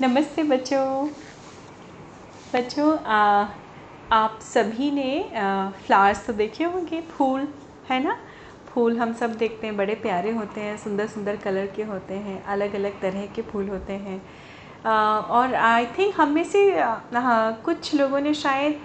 नमस्ते बच्चों। बच्चों आप सभी ने फ्लावर्स तो देखे होंगे फूल है ना? फूल हम सब देखते हैं बड़े प्यारे होते हैं सुंदर सुंदर कलर के होते हैं अलग अलग तरह के फूल होते हैं। आ, और आई थिंक हम में से हाँ कुछ लोगों ने शायद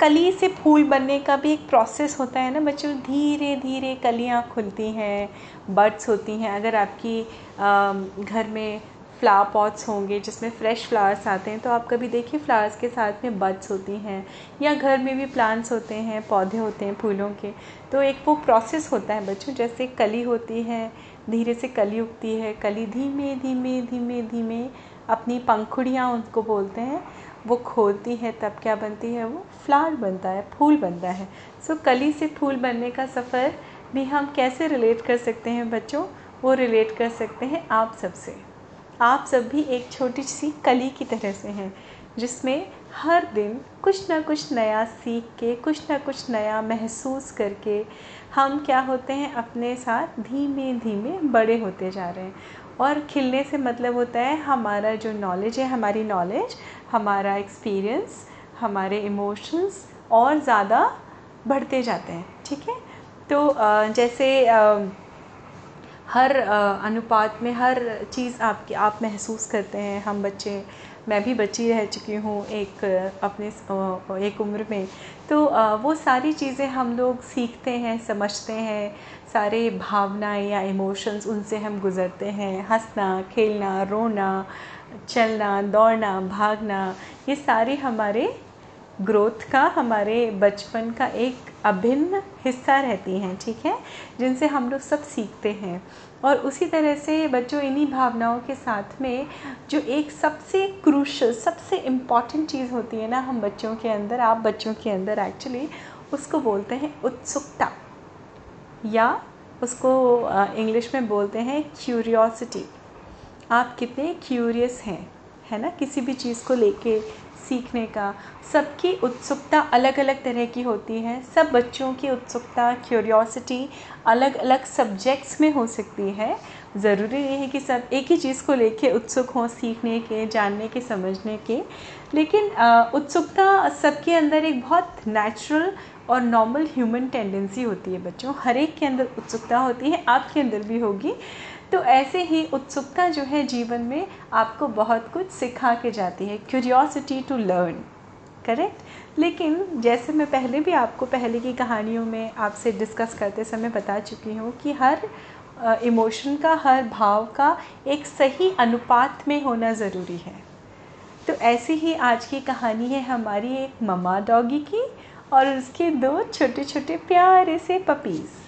कली से फूल बनने का भी एक प्रोसेस होता है ना बच्चों? धीरे धीरे कलियाँ खुलती हैं बर्ड्स होती हैं। अगर आपकी आ, घर में फ्लावर पॉट्स होंगे जिसमें फ्रेश फ्लावर्स आते हैं तो आप कभी देखिए फ्लावर्स के साथ में बड्स होती हैं या घर में भी प्लांट्स होते हैं पौधे होते हैं फूलों के तो एक वो प्रोसेस होता है बच्चों जैसे कली होती है धीरे से कली उगती है कली धीमे धीमे धीमे धीमे अपनी पंखुड़ियाँ उनको बोलते हैं वो खोलती है तब क्या बनती है वो फ्लावर बनता है फूल बनता है। सो so, कली से फूल बनने का सफ़र भी हम कैसे रिलेट कर सकते हैं बच्चों? वो रिलेट कर सकते हैं आप सबसे। आप सब भी एक छोटी सी कली की तरह से हैं, जिसमें हर दिन कुछ ना कुछ नया सीख के, कुछ ना कुछ नया महसूस करके हम क्या होते हैं, अपने साथ धीमे धीमे बड़े होते जा रहे हैं। और खिलने से मतलब होता है हमारा जो नॉलेज है, हमारी नॉलेज हमारा एक्सपीरियंस हमारे इमोशंस और ज़्यादा बढ़ते जाते हैं, ठीक है? तो जैसे हर अनुपात में हर चीज़ आपकी, आप महसूस करते हैं। हम बच्चे, मैं भी बच्ची रह चुकी हूँ एक, अपने एक उम्र में। तो वो सारी चीज़ें हम लोग सीखते हैं, समझते हैं। सारे भावनाएँ या इमोशंस उनसे हम गुज़रते हैं। हंसना, खेलना, रोना, चलना, दौड़ना, भागना, ये सारे हमारे ग्रोथ का, हमारे बचपन का एक अभिन्न हिस्सा रहती हैं, ठीक है? जिनसे हम लोग सब सीखते हैं। और उसी तरह से बच्चों, इन्हीं भावनाओं के साथ में जो एक सबसे क्रूशल सबसे इंपॉर्टेंट चीज़ होती है ना, हम बच्चों के अंदर, आप बच्चों के अंदर एक्चुअली उसको बोलते हैं उत्सुकता। या उसको इंग्लिश में बोलते हैं क्यूरियोसिटी आप कितने क्यूरियस हैं, है ना? किसी भी चीज़ को लेके सीखने का। सबकी उत्सुकता अलग अलग तरह की होती है। सब बच्चों की उत्सुकता क्यूरियोसिटी अलग अलग सब्जेक्ट्स में हो सकती है। ज़रूरी नहीं है कि सब एक ही चीज़ को लेके उत्सुक हों सीखने के, जानने के, समझने के। लेकिन उत्सुकता सबके अंदर एक बहुत नेचुरल और नॉर्मल ह्यूमन टेंडेंसी होती है बच्चों। हर एक के अंदर उत्सुकता होती है, आपके अंदर भी होगी। तो ऐसे ही उत्सुकता जो है जीवन में आपको बहुत कुछ सिखा के जाती है क्यूरियोसिटी टू लर्न करेक्ट लेकिन जैसे मैं पहले भी आपको पहले की कहानियों में आपसे डिस्कस करते समय बता चुकी हूँ कि हर इमोशन का, हर भाव का एक सही अनुपात में होना ज़रूरी है। तो ऐसी ही आज की कहानी है हमारी एक ममा डॉगी की और उसके दो छोटे छोटे प्यारे से पपीज़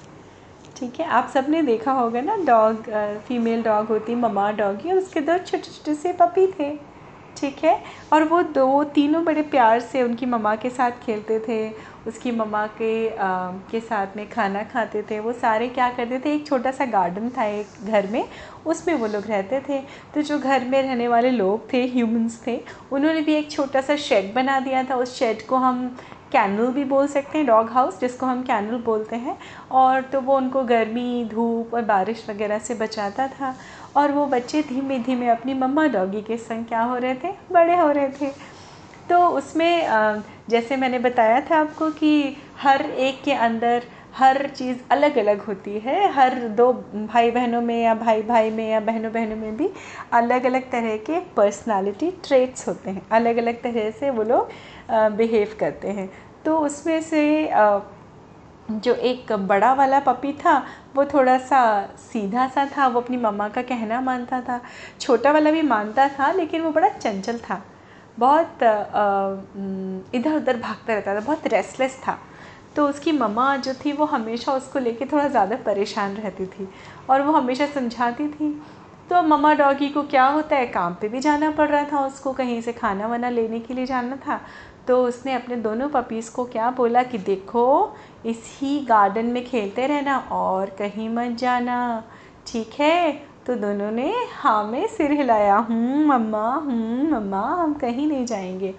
ठीक है आप सबने देखा होगा ना डॉग फीमेल डॉग होती ममा डॉगी और उसके दो छोटे छोटे से पपी थे ठीक है? और वो दो तीनों बड़े प्यार से उनकी ममा के साथ खेलते थे उसकी ममा के आ, के साथ में खाना खाते थे वो सारे क्या करते थे एक छोटा सा गार्डन था एक घर में उसमें वो लोग रहते थे। तो जो घर में रहने वाले लोग थे ह्यूमंस थे उन्होंने भी एक छोटा सा शेड बना दिया था उस शेड को हम कैनल भी बोल सकते हैं डॉग हाउस जिसको हम कैनल बोलते हैं। और तो वो उनको गर्मी, धूप और बारिश वगैरह से बचाता था। और वो बच्चे धीमे धीमे अपनी मम्मा डॉगी के संग क्या हो रहे थे? बड़े हो रहे थे। तो उसमें जैसे मैंने बताया था आपको कि हर एक के अंदर हर चीज़ अलग अलग होती है। हर दो भाई बहनों में या भाई भाई में या बहनों बहनों में भी अलग अलग तरह के पर्सनालिटी ट्रेट्स होते हैं। अलग अलग तरह से वो लोग बिहेव करते हैं। तो उसमें से जो एक बड़ा वाला पपी था, वो थोड़ा सा सीधा सा था, वो अपनी मम्मा का कहना मानता था। छोटा वाला भी मानता था, लेकिन वो बड़ा चंचल था। बहुत इधर उधर भागता रहता था, बहुत रेस्टलेस था। तो उसकी मम्मा जो थी, वो हमेशा उसको लेके थोड़ा ज़्यादा परेशान रहती थी और वो हमेशा समझाती थी। तो मम्मा डॉगी को क्या होता है, काम पे भी जाना पड़ रहा था उसको, कहीं से खाना वाना लेने के लिए जाना था। तो उसने अपने दोनों पपीज़ को क्या बोला कि देखो, इसी गार्डन में खेलते रहना और कहीं मत जाना। ठीक है? तो दोनों ने हाँ में सिर हिलाया। हूँ मम्मा हूँ मम्मा, हम कहीं नहीं जाएँगे।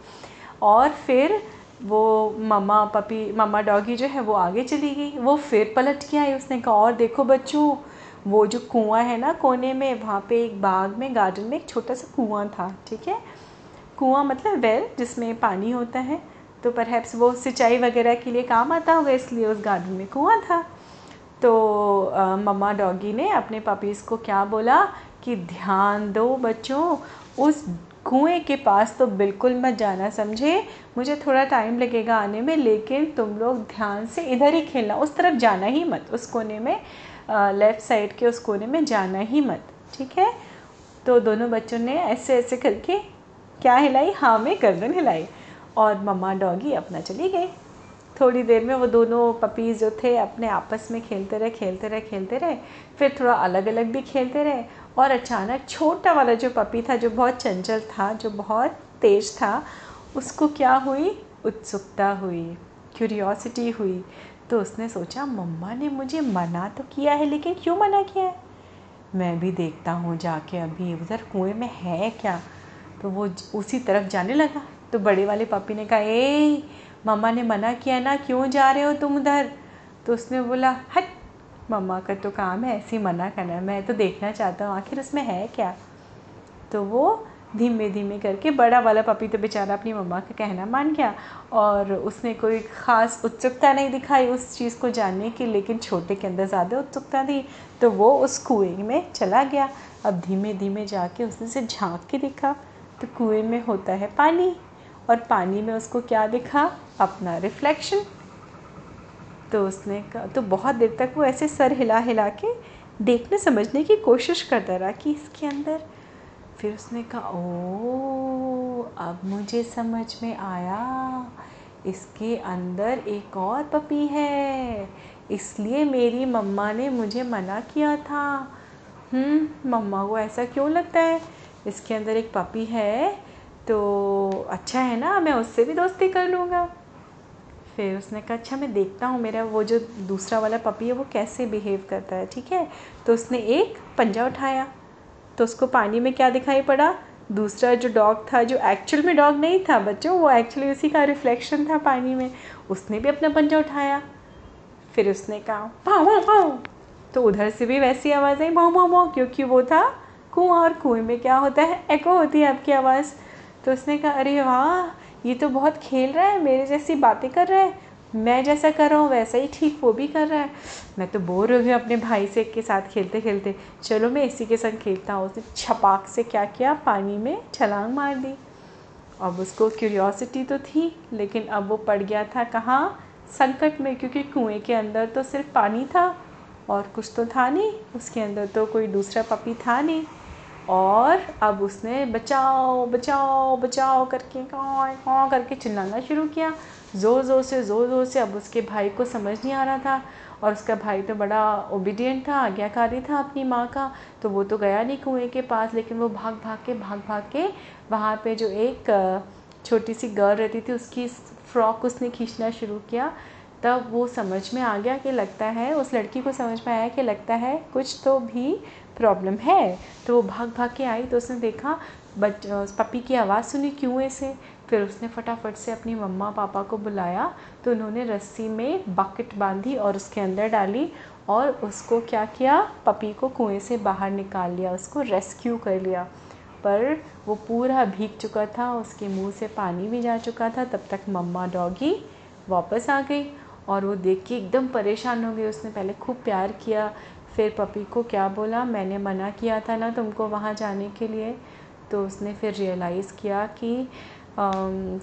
और फिर वो मम्मा पपी मम्मा डॉगी जो है, वो आगे चली गई। वो फिर पलट के आई। उसने कहा, और देखो बच्चों, वो जो कुआँ है ना कोने में, वहाँ पे एक बाग में गार्डन में एक छोटा सा कुआँ था। ठीक है? कुआँ मतलब वेल, जिसमें पानी होता है तो परहैप्स वो सिंचाई वगैरह के लिए काम आता होगा, इसलिए उस गार्डन में कुआँ था। तो मम्मा डॉगी ने अपने पपीज़ को क्या बोला कि, ध्यान दो बच्चों, उस कुएँ के पास तो बिल्कुल मत जाना, समझे? मुझे थोड़ा टाइम लगेगा आने में, लेकिन तुम लोग ध्यान से इधर ही खेलना, उस तरफ़ जाना ही मत, उस कोने में लेफ़्ट साइड के उस कोने में जाना ही मत, ठीक है? तो दोनों बच्चों ने ऐसे ऐसे करके क्या हिलाई? हाँ में गर्दन हिलाई। और मम्मा डॉगी अपना चली गई। थोड़ी देर में वो दोनों पपीज़ जो थे अपने आपस में खेलते रहे खेलते रहे खेलते रहे। फिर थोड़ा अलग अलग भी खेलते रहे। और अचानक छोटा वाला जो पपी था, जो बहुत चंचल था, जो बहुत तेज़ था, उसको क्या हुई? उत्सुकता हुई क्यूरियोसिटी हुई। तो उसने सोचा, मम्मा ने मुझे मना तो किया है, लेकिन क्यों मना किया है? मैं भी देखता हूँ जाके अभी। उधर कुएँ में है क्या? तो वो उसी तरफ़ जाने लगा। तो बड़े वाले पापी ने कहा ए मम्मा ने मना किया ना, क्यों जा रहे हो तुम उधर? तो उसने बोला, हट मम्मा का तो काम है, ऐसे ही मना करना मैं तो देखना चाहता हूँ, आखिर उसमें है क्या? तो वो धीमे धीमे करके बड़ा वाला पपी तो बेचारा अपनी मम्मा का कहना मान गया और उसने कोई ख़ास उत्सुकता नहीं दिखाई उस चीज़ को जानने की, लेकिन छोटे के अंदर ज़्यादा उत्सुकता थी। तो वो उस कुएँ में चला गया। अब धीमे धीमे जाके उसने से झाँक के देखा। तो कुएँ में होता है पानी। और पानी में उसको क्या दिखा अपना रिफ्लेक्शन तो उसने कहा तो बहुत देर तक वो ऐसे सर हिला हिला के देखने समझने की कोशिश करता रहा कि इसके अंदर। फिर उसने कहा ओ अब मुझे समझ में आया। इसके अंदर एक और पपी है। इसलिए मेरी मम्मा ने मुझे मना किया था। हम्म मम्मा को ऐसा क्यों लगता है? इसके अंदर एक पपी है तो अच्छा है ना, मैं उससे भी दोस्ती कर लूँगा। फिर उसने कहा अच्छा मैं देखता हूँ मेरा वो जो दूसरा वाला पपी है, वो कैसे बिहेव करता है, ठीक है? तो उसने एक पंजा उठाया तो उसको पानी में क्या दिखाई पड़ा? दूसरा जो डॉग था, जो एक्चुअल में डॉग नहीं था, बच्चों, वो एक्चुअली उसी का रिफ्लेक्शन था पानी में। उसने भी अपना पंजा उठाया। फिर उसने कहा भाव भाव। तो उधर से भी वैसी आवाज़ आई, भाव भाव भाव, क्योंकि वो था कुआँ और कुएँ में क्या होता है? एको होती है आपकी आवाज़। तो उसने कहा, अरे वाह, ये तो बहुत खेल रहा है, मेरे जैसी बातें कर रहा है। मैं जैसा कर रहा हूँ, वैसा ही ठीक, वो भी कर रहा है। मैं तो बोर हो गई अपने भाई से, के साथ खेलते खेलते। चलो, मैं इसी के संग खेलता हूँ। उसने छपाक से क्या किया? पानी में छलांग मार दी। अब उसको क्यूरियोसिटी तो थी, लेकिन अब वो पड़ गया था कहाँ? संकट में, क्योंकि कुएँ के अंदर तो सिर्फ़ पानी था और कुछ तो था नहीं। उसके अंदर तो कोई दूसरा पपी था नहीं। और अब उसने बचाओ बचाओ बचाओ करके कौन कौन करके चिल्लाना शुरू किया। ज़ोर ज़ोर से, ज़ोर ज़ोर से अब उसके भाई को समझ नहीं आ रहा था और उसका भाई तो बड़ा ओबीडियंट था, आज्ञाकारी था अपनी माँ का। तो वो तो गया नहीं कुएँ के पास, लेकिन वो भाग भाग के, भाग भाग के वहाँ पे जो एक, छोटी सी गर्ल रहती थी, उसकी फ्रॉक उसने खींचना शुरू किया। तब वो समझ में आ गया कि लगता है, उस लड़की को समझ में आया कि लगता है कुछ तो भी प्रॉब्लम है। तो वो भाग भाग के आई तो उसने देखा, बच पपी की आवाज़ सुनी, क्यों ऐसे? फिर उसने फटाफट से अपनी मम्मा पापा को बुलाया तो उन्होंने रस्सी में बकेट बांधी और उसके अंदर डाली और उसको क्या किया? पपी को कुएँ से बाहर निकाल लिया, उसको रेस्क्यू कर लिया। पर वो पूरा भीग चुका था, उसके मुँह से पानी भी जा चुका था, तब तक मम्मा डॉगी वापस आ गई। और वो देख के एकदम परेशान हो गई। उसने पहले खूब प्यार किया, फिर पपी को क्या बोला? मैंने मना किया था ना तुमको वहाँ जाने के लिए। तो उसने फिर रियलाइज़ किया कि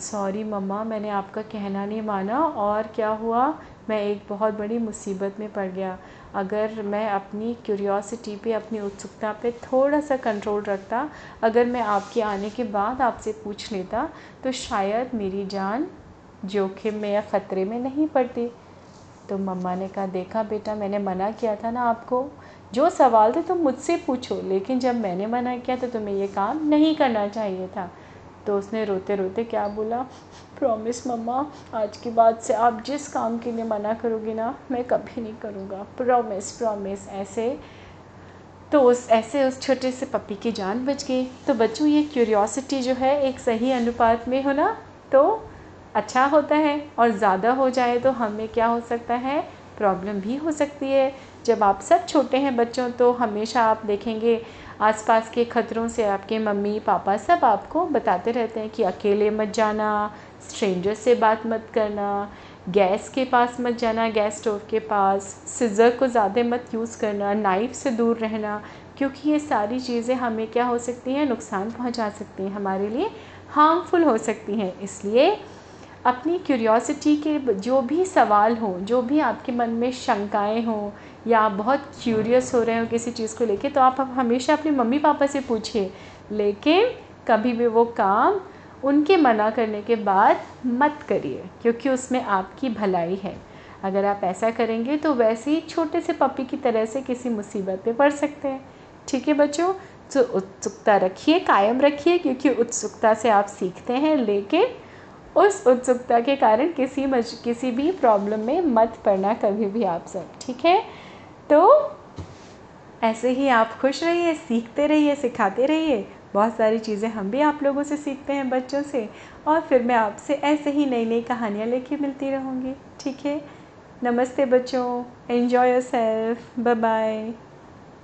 सॉरी मम्मा, मैंने आपका कहना नहीं माना और क्या हुआ? मैं एक बहुत बड़ी मुसीबत में पड़ गया। अगर मैं अपनी क्यूरियोसिटी पे, अपनी उत्सुकता पे थोड़ा सा कंट्रोल रखता, अगर मैं आपके आने के बाद आपसे पूछ लेता तो शायद मेरी जान जोखिम में या ख़तरे में नहीं पड़ती। तो मम्मा ने कहा, देखा बेटा, मैंने मना किया था ना आपको। जो सवाल थे तुम मुझसे पूछो, लेकिन जब मैंने मना किया तो तुम्हें ये काम नहीं करना चाहिए था। तो उसने रोते रोते क्या बोला प्रॉमिस मम्मा, आज की बात से आप जिस काम के लिए मना करोगी ना, मैं कभी नहीं करूँगा। प्रॉमिस प्रॉमिस ऐसे। तो उस, ऐसे उस छोटे से पपी की जान बच गई। तो बच्चों, ये क्यूरियोसिटी जो है एक सही अनुपात में हो ना? तो अच्छा होता है और ज़्यादा हो जाए तो हमें क्या हो सकता है? प्रॉब्लम भी हो सकती है। जब आप सब छोटे हैं बच्चों तो हमेशा आप देखेंगे, आसपास के ख़तरों से आपके मम्मी, पापा सब आपको बताते रहते हैं कि अकेले मत जाना स्ट्रेंजर से बात मत करना गैस के पास मत जाना गैस स्टोव के पास सिज़र को ज़्यादा मत यूज़ करना नाइफ़ से दूर रहना, क्योंकि ये सारी चीज़ें हमें क्या हो सकती हैं? नुकसान पहुँचा सकती हैं, हमारे लिए हार्मफुल हो सकती हैं। इसलिए अपनी क्यूरियोसिटी के जो भी सवाल हो, जो भी आपके मन में शंकाएँ हों, या आप बहुत क्यूरियस हो रहे हो किसी चीज़ को लेके तो आप हमेशा अपने मम्मी पापा से पूछिए लेकिन कभी भी वो काम उनके मना करने के बाद मत करिए, क्योंकि उसमें आपकी भलाई है। अगर आप ऐसा करेंगे तो वैसे ही छोटे से पपी की तरह से किसी मुसीबत में पड़ सकते हैं। ठीक है बच्चों? तो उत्सुकता रखिए, कायम रखिए, क्योंकि उत्सुकता से आप सीखते हैं, लेकिन उस उत्सुकता के कारण किसी मज, किसी भी प्रॉब्लम में मत पड़ना कभी भी आप सब, ठीक है? तो ऐसे ही आप खुश रहिए, सीखते रहिए, सिखाते रहिए। बहुत सारी चीज़ें हम भी आप लोगों से सीखते हैं बच्चों से। और फिर मैं आपसे ऐसे ही नई नई कहानियाँ लेके मिलती रहूँगी, ठीक है? नमस्ते बच्चों एन्जॉय योर सेल्फ बाय